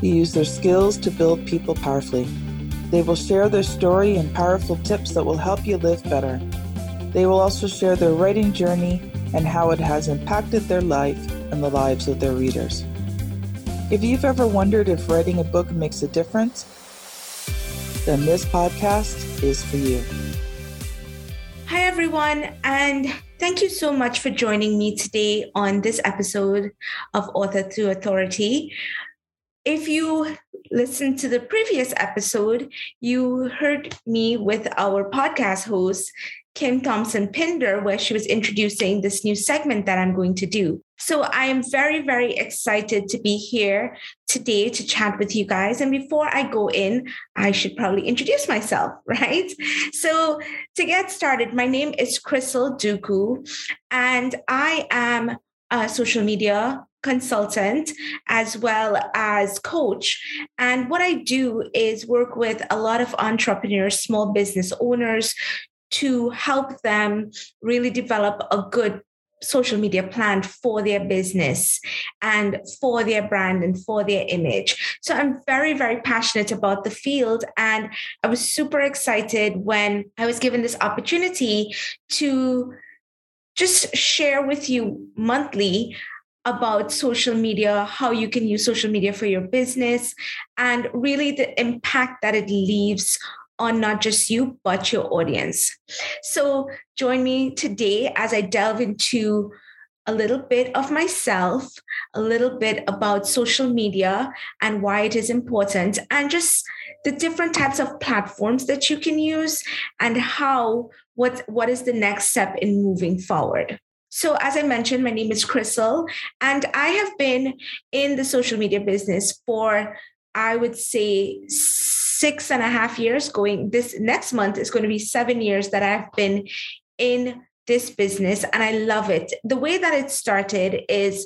who use their skills to build people powerfully. They will share their story and powerful tips that will help you live better. They will also share their writing journey and how it has impacted their life and the lives of their readers. If you've ever wondered if writing a book makes a difference, then this podcast is for you. Hi, everyone, and thank you so much for joining me today on this episode of Author to Authority. If you listened to the previous episode, you heard me with our podcast host, Kim Thompson Pinder, where she was introducing this new segment that I'm going to do. So I am very, very excited to be here today to chat with you guys. And before I go in, I should probably introduce myself, right? So to get started, my name is Crystal Duku, and I am social media consultant as well as coach. And what I do is work with a lot of entrepreneurs, small business owners to help them really develop a good social media plan for their business and for their brand and for their image. So I'm very, very passionate about the field. And I was super excited when I was given this opportunity to just share with you monthly about social media, how you can use social media for your business, and really the impact that it leaves on not just you, but your audience. So join me today as I delve into a little bit of myself, a little bit about social media and why it is important, and just the different types of platforms that you can use and how what what is the next step in moving forward. So, as I mentioned, my name is Crystal, and I have been in the social media business for, I would say, six and a half years. Going this next month is going to be seven years that I've been in this business, and I love it. The way that it started is,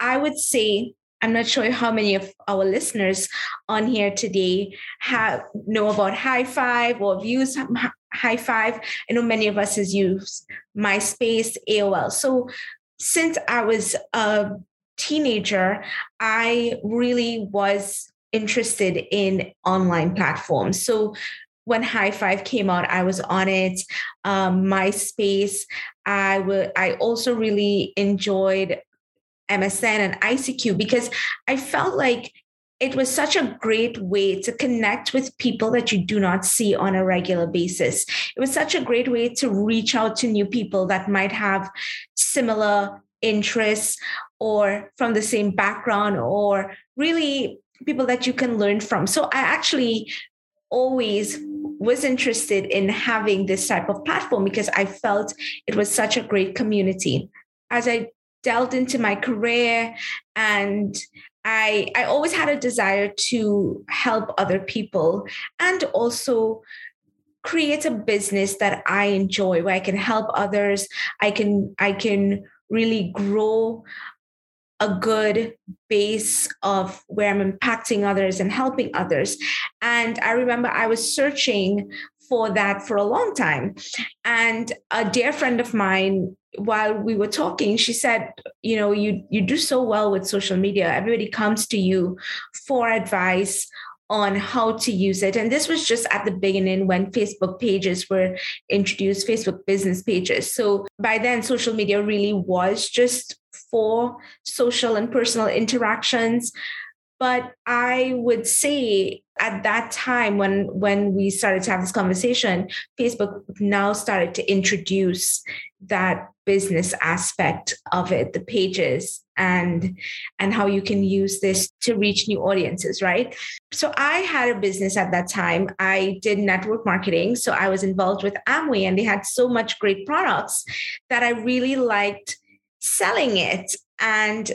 I would say, I'm not sure how many of our listeners on here today have know about High Five or views Hi5. I know many of us has used MySpace, AOL. So since I was a teenager, I really was interested in online platforms. So when High Five came out, I was on it. Um, MySpace. I would. I also really enjoyed MSN and ICQ because I felt like it was such a great way to connect with people that you do not see on a regular basis. It was such a great way to reach out to new people that might have similar interests or from the same background or really people that you can learn from. So I actually always was interested in having this type of platform because I felt it was such a great community. As I delved into my career and I, I always had a desire to help other people and also create a business that I enjoy where I can help others. I can I can really grow a good base of where I'm impacting others and helping others. And I remember I was searching for that for a long time. And a dear friend of mine while we were talking she said you know you you do so well with social media everybody comes to you for advice on how to use it and this was just at the beginning when facebook pages were introduced facebook business pages so by then social media really was just for social and personal interactions. But i would say at that time when when we started to have this conversation facebook now started to introduce that business aspect of it the pages and and how you can use this to reach new audiences right? So i had a business at that time. I did network marketing so i was involved with amway and they had so much great products that i really liked selling it and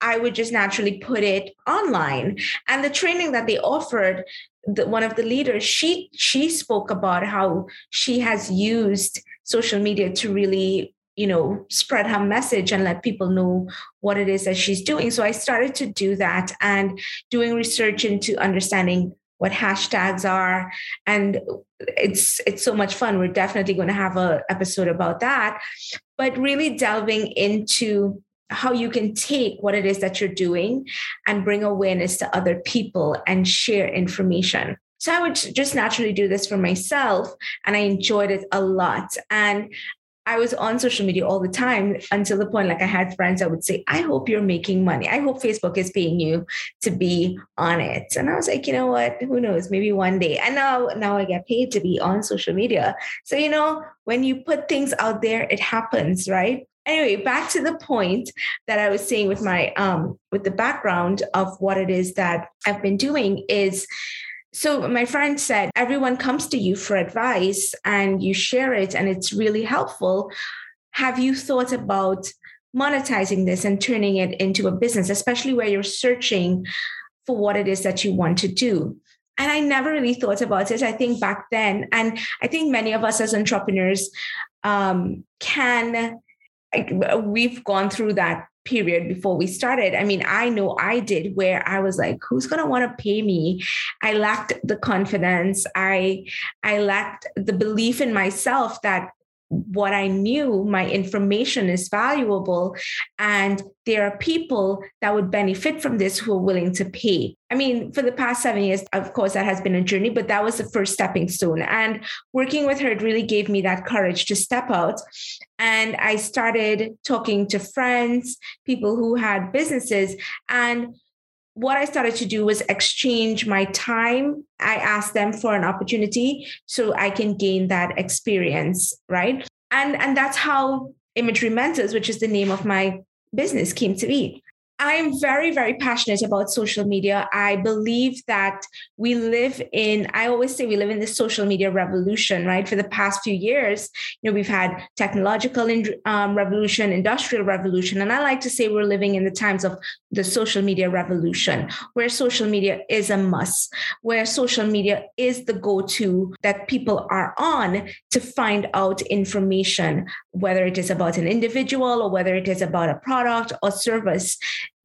I would just naturally put it online. And the training that they offered, the, one of the leaders, she she spoke about how she has used social media to really you know spread her message and let people know what it is that she's doing so i started to do that and doing research into understanding what hashtags are. And it's it's so much fun. We're definitely going to have a episode about that. But really delving into how you can take what it is that you're doing and bring awareness to other people and share information. So I would just naturally do this for myself and I enjoyed it a lot. And I was on social media all the time until the point like I had friends that would say, I hope you're making money. I hope Facebook is paying you to be on it. And I was like, you know what? Who knows? Maybe one day. And now now I get paid to be on social media. So you know, when you put things out there, it happens, right? Anyway, back to the point that I was saying with my um with the background of what it is that I've been doing is so my friend said, everyone comes to you for advice and you share it and it's really helpful. Have you thought about monetizing this and turning it into a business, especially where you're searching for what it is that you want to do? And I never really thought about it. I think back then, and I think many of us as entrepreneurs um, can, we've gone through that period before we started. I mean, I know I did where I was like, who's going to want to pay me? I lacked the confidence. I I lacked the belief in myself that what I knew, my information is valuable. And there are people that would benefit from this who are willing to pay. I mean, for the past seven years, of course, that has been a journey, but that was the first stepping stone. And working with her, it really gave me that courage to step out. And I started talking to friends, people who had businesses. And what I started to do was exchange my time. I asked them for an opportunity so I can gain that experience, right? And and that's how Imagery Mentors, which is the name of my business, came to be. I'm very, very passionate about social media. I believe that we live in, I always say we live in the social media revolution, right? For the past few years, you know, we've had technological um, revolution, industrial revolution. And I like to say we're living in the times of the social media revolution, where social media is a must, where social media is the go to that people are on to find out information, whether it is about an individual or whether it is about a product or service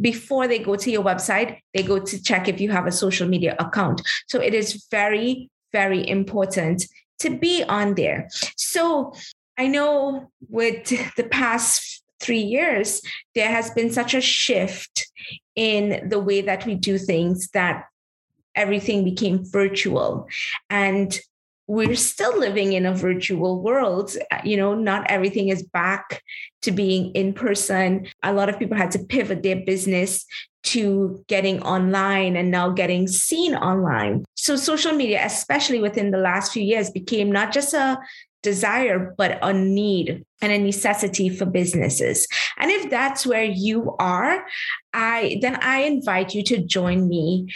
before they go to your website, they go to check if you have a social media account. So it is very, very important to be on there. So I know with the past three years, there has been such a shift in the way that we do things that everything became virtual. And we're still living in a virtual world. You know, not everything is back to being in person. A lot of people had to pivot their business to getting online and now getting seen online. So, social media, especially within the last few years, became not just a desire, but a need and a necessity for businesses. And if that's where you are, I then I invite you to join me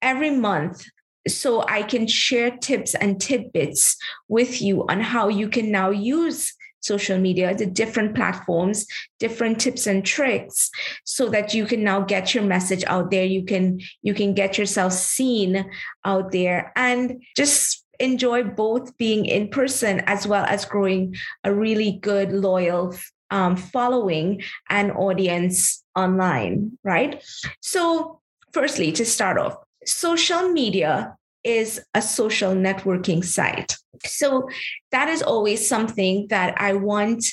every month so I can share tips and tidbits with you on how you can now use social media, the different platforms, different tips and tricks so that you can now get your message out there. You can you can get yourself seen out there and just enjoy both being in person as well as growing a really good loyal um, following and audience online, right? So, firstly, to start off, social media is a social networking site. So that is always something that I want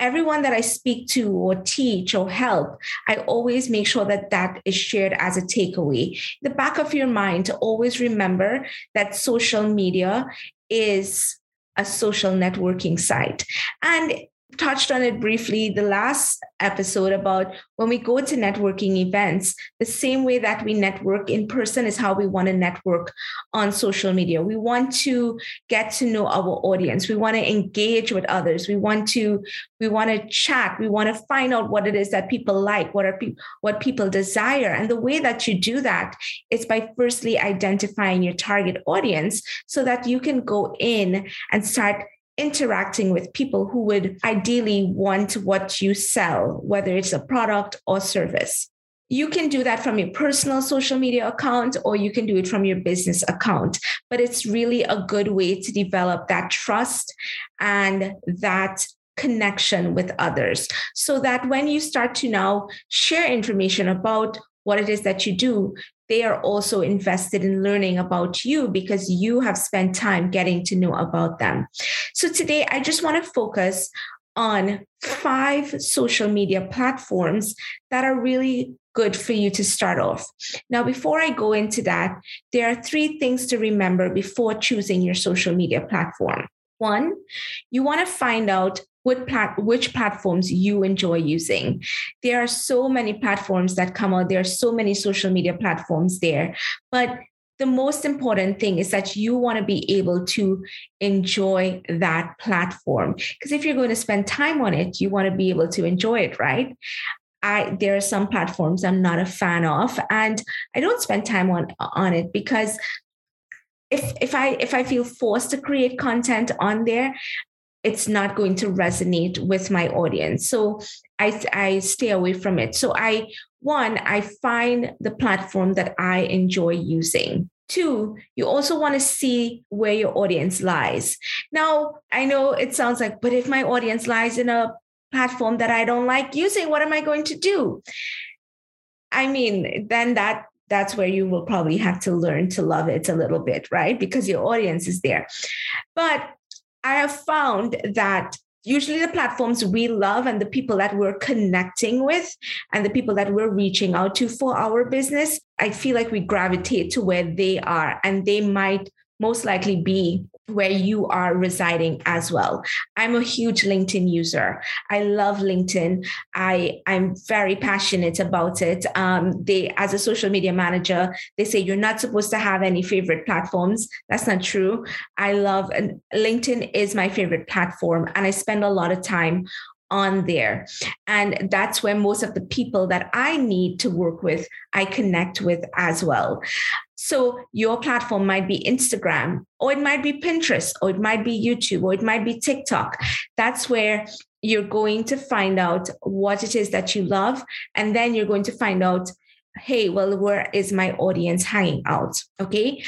everyone that I speak to or teach or help, I always make sure that that is shared as a takeaway. The back of your mind to always remember that social media is a social networking site. And touched on it briefly the last episode about when we go to networking events, the same way that we network in person is how we want to network on social media. We want to get to know our audience. We want to engage with others. We want to we want to chat. We want to find out what it is that people like, what are pe- what people desire. And the way that you do that is by firstly identifying your target audience so that you can go in and start interacting with people who would ideally want what you sell, whether it's a product or service. you can do that from your personal social media account or you can do it from your business account. But it's really a good way to develop that trust and that connection with others so that when you start to now share information about what it is that you do, they are also invested in learning about you because you have spent time getting to know about them. So today, I just want to focus on five social media platforms that are really good for you to start off. Now, before I go into that, there are three things to remember before choosing your social media platform. One, you want to find out what plat- which platforms you enjoy using. There are so many platforms that come out. There are so many social media platforms there. But the most important thing is that you want to be able to enjoy that platform. Because if you're going to spend time on it, you want to be able to enjoy it, right? I there are some platforms I'm not a fan of, and I don't spend time on on it because if if I if I feel forced to create content on there, it's not going to resonate with my audience. So I, I stay away from it. So I, one, I find the platform that I enjoy using. Two, you also want to see where your audience lies. Now, I know it sounds like, but if my audience lies in a platform that I don't like using, what am I going to do? I mean, then that that's where you will probably have to learn to love it a little bit, right? Because your audience is there. But I have found that usually the platforms we love and the people that we're connecting with and the people that we're reaching out to for our business, I feel like we gravitate to where they are and they might most likely be where you are residing as well. I'm a huge LinkedIn user. I love LinkedIn. I I'm very passionate about it. Um, they as a social media manager, they say you're not supposed to have any favorite platforms. That's not true. I love and LinkedIn is my favorite platform, and I spend a lot of time on there. And that's where most of the people that I need to work with, I connect with as well. So your platform might be Instagram, or it might be Pinterest, or it might be YouTube, or it might be TikTok. That's where you're going to find out what it is that you love. And then you're going to find out, hey, well, where is my audience hanging out? Okay.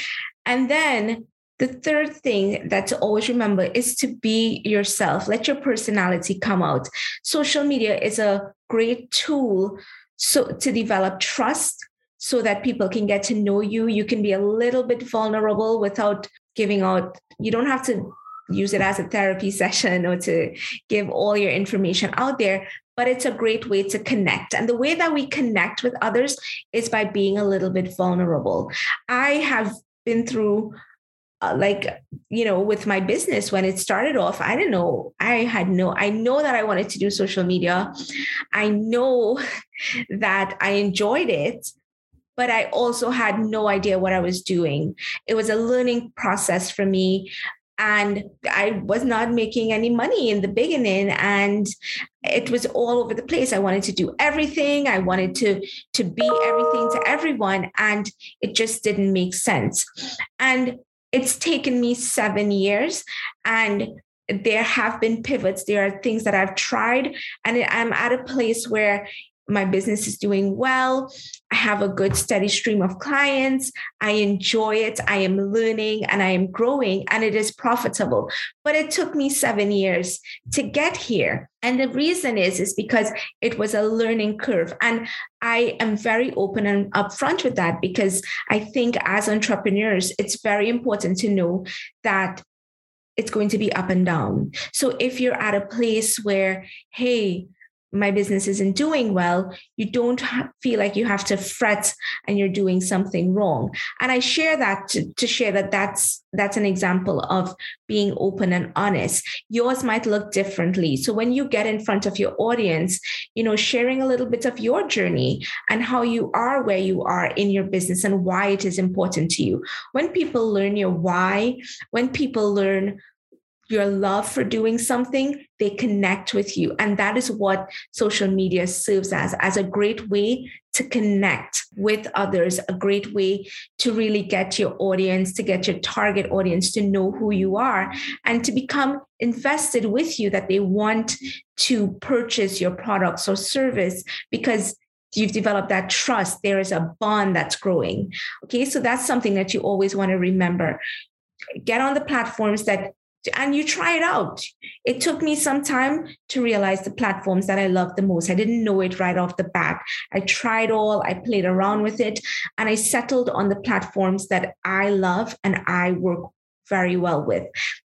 And then the third thing that to always remember is to be yourself. Let your personality come out. Social media is a great tool so to develop trust so that people can get to know you. You can be a little bit vulnerable without giving out, you don't have to use it as a therapy session or to give all your information out there, but it's a great way to connect. And the way that we connect with others is by being a little bit vulnerable. I have been through uh, like you know with my business when it started off i didn't know i had no i know that i wanted to do social media i know that i enjoyed it but i also had no idea what i was doing. It was a learning process for me and i was not making any money in the beginning and it was all over the place. I wanted to do everything. I wanted to to be everything to everyone and it just didn't make sense. And it's taken me seven years and there have been pivots. There are things that i've tried and i'm at a place where my business is doing well. I have a good steady stream of clients. I enjoy it. I am learning and I am growing and it is profitable. But it took me 7 years to get here. And the reason is is because it was a learning curve and I am very open and upfront with that because I think as entrepreneurs it's very important to know that it's going to be up and down. So if you're at a place where hey, my business isn't doing well, you don't feel like you have to fret and you're doing something wrong. And I share that to, to share that that's that's an example of being open and honest. Yours might look differently. So when you get in front of your audience, you know, sharing a little bit of your journey and how you are where you are in your business and why it is important to you. When people learn your why, when people learn your love for doing something, they connect with you. And that is what social media serves as, as a great way to connect with others, a great way to really get your audience, to get your target audience to know who you are and to become invested with you that they want to purchase your products or service because you've developed that trust. There is a bond that's growing. Okay so that's something that you always want to remember. Get on the platforms that and you try it out. It took me some time to realize the platforms that I love the most. I didn't know it right off the bat. I tried all, I played around with it, and I settled on the platforms that I love and I work very well with.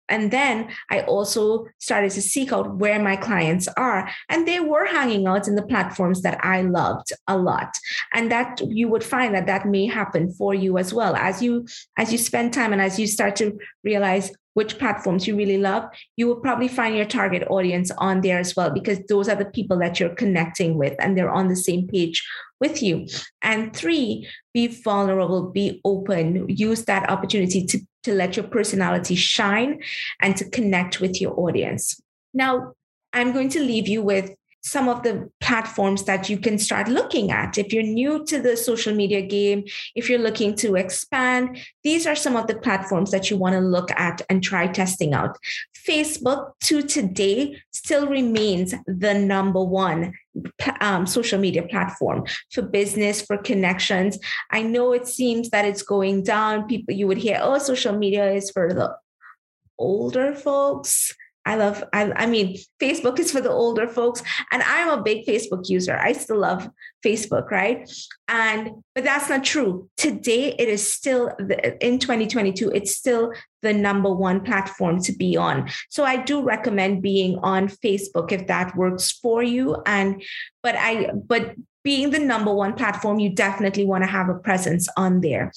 And then I also started to seek out where my clients are. And they were hanging out in the platforms that I loved a lot. And that you would find that that may happen for you as well. As you as you spend time and as you start to realize which platforms you really love, you will probably find your target audience on there as well, because those are the people that you're connecting with and they're on the same page with you. And three, be vulnerable, be open, use that opportunity to, to let your personality shine and to connect with your audience. Now, I'm going to leave you with some of the platforms that you can start looking at. If you're new to the social media game, if you're looking to expand, these are some of the platforms that you want to look at and try testing out. Facebook to today still remains the number one um, social media platform for business, for connections. I know it seems that it's going down. People, you would hear, oh, social media is for the older folks I love, I, I mean, Facebook is for the older folks, and I'm a big Facebook user. I still love Facebook, right? And, but that's not true. Today, it is still, in 2022, it's still the number one platform to be on. So I do recommend being on Facebook if that works for you. And, but I, but being the number one platform, you definitely want to have a presence on there.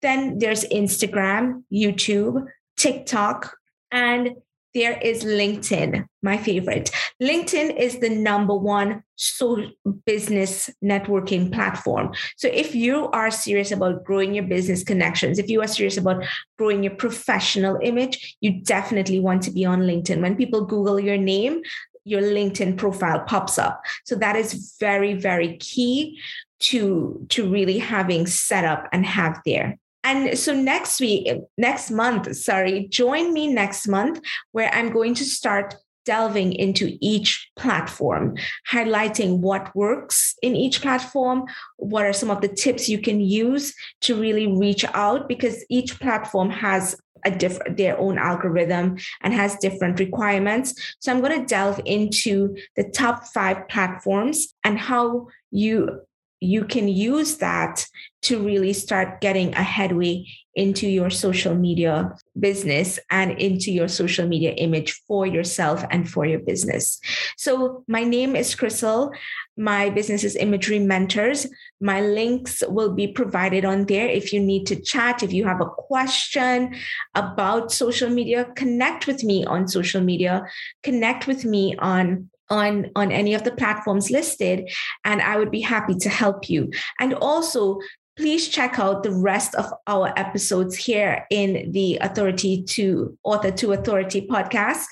Then there's Instagram, YouTube, TikTok, and there is LinkedIn, my favorite. LinkedIn is the number one so business networking platform. So if you are serious about growing your business connections, if you are serious about growing your professional image, you definitely want to be on LinkedIn. When people Google your name, your LinkedIn profile pops up. So that is very, very key to, to really having set up and have there. And so next week, next month, sorry, join me next month where I'm going to start delving into each platform, highlighting what works in each platform, what are some of the tips you can use to really reach out because each platform has a different their own algorithm and has different requirements. So I'm going to delve into the top 5 platforms and how you you can use that to really start getting a headway into your social media business and into your social media image for yourself and for your business. So, my name is Crystal. My business is Imagery Mentors. My links will be provided on there. If you need to chat, if you have a question about social media, connect with me on social media, connect with me on on on any of the platforms listed and i would be happy to help you. And also please check out the rest of our episodes here in the authority to author to authority podcast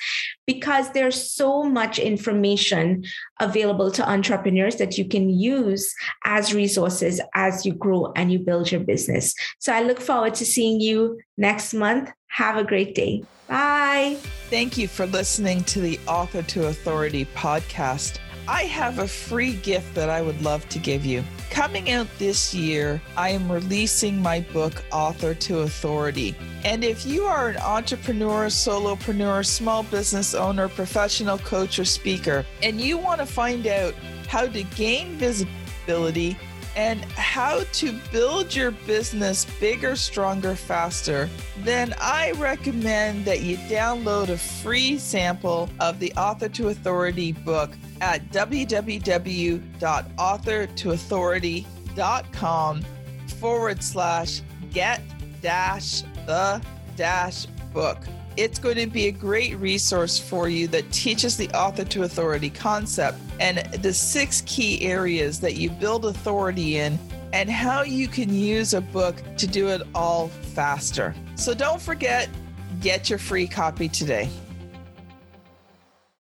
because there's so much information available to entrepreneurs that you can use as resources as you grow and you build your business. So i look forward to seeing you next month. Have a great day. Bye. Thank you for listening to the author to authority podcast I have a free gift that I would love to give you. Coming out this year, I am releasing my book, Author to Authority. And if you are an entrepreneur, solopreneur, small business owner, professional coach, or speaker, and you want to find out how to gain visibility and how to build your business bigger, stronger, faster, then I recommend that you download a free sample of the Author to Authority book at www.authortoauthority.com forward slash get dash the dash book. It's going to be a great resource for you that teaches the author to authority concept and the six key areas that you build authority in and how you can use a book to do it all faster. So don't forget, get your free copy today.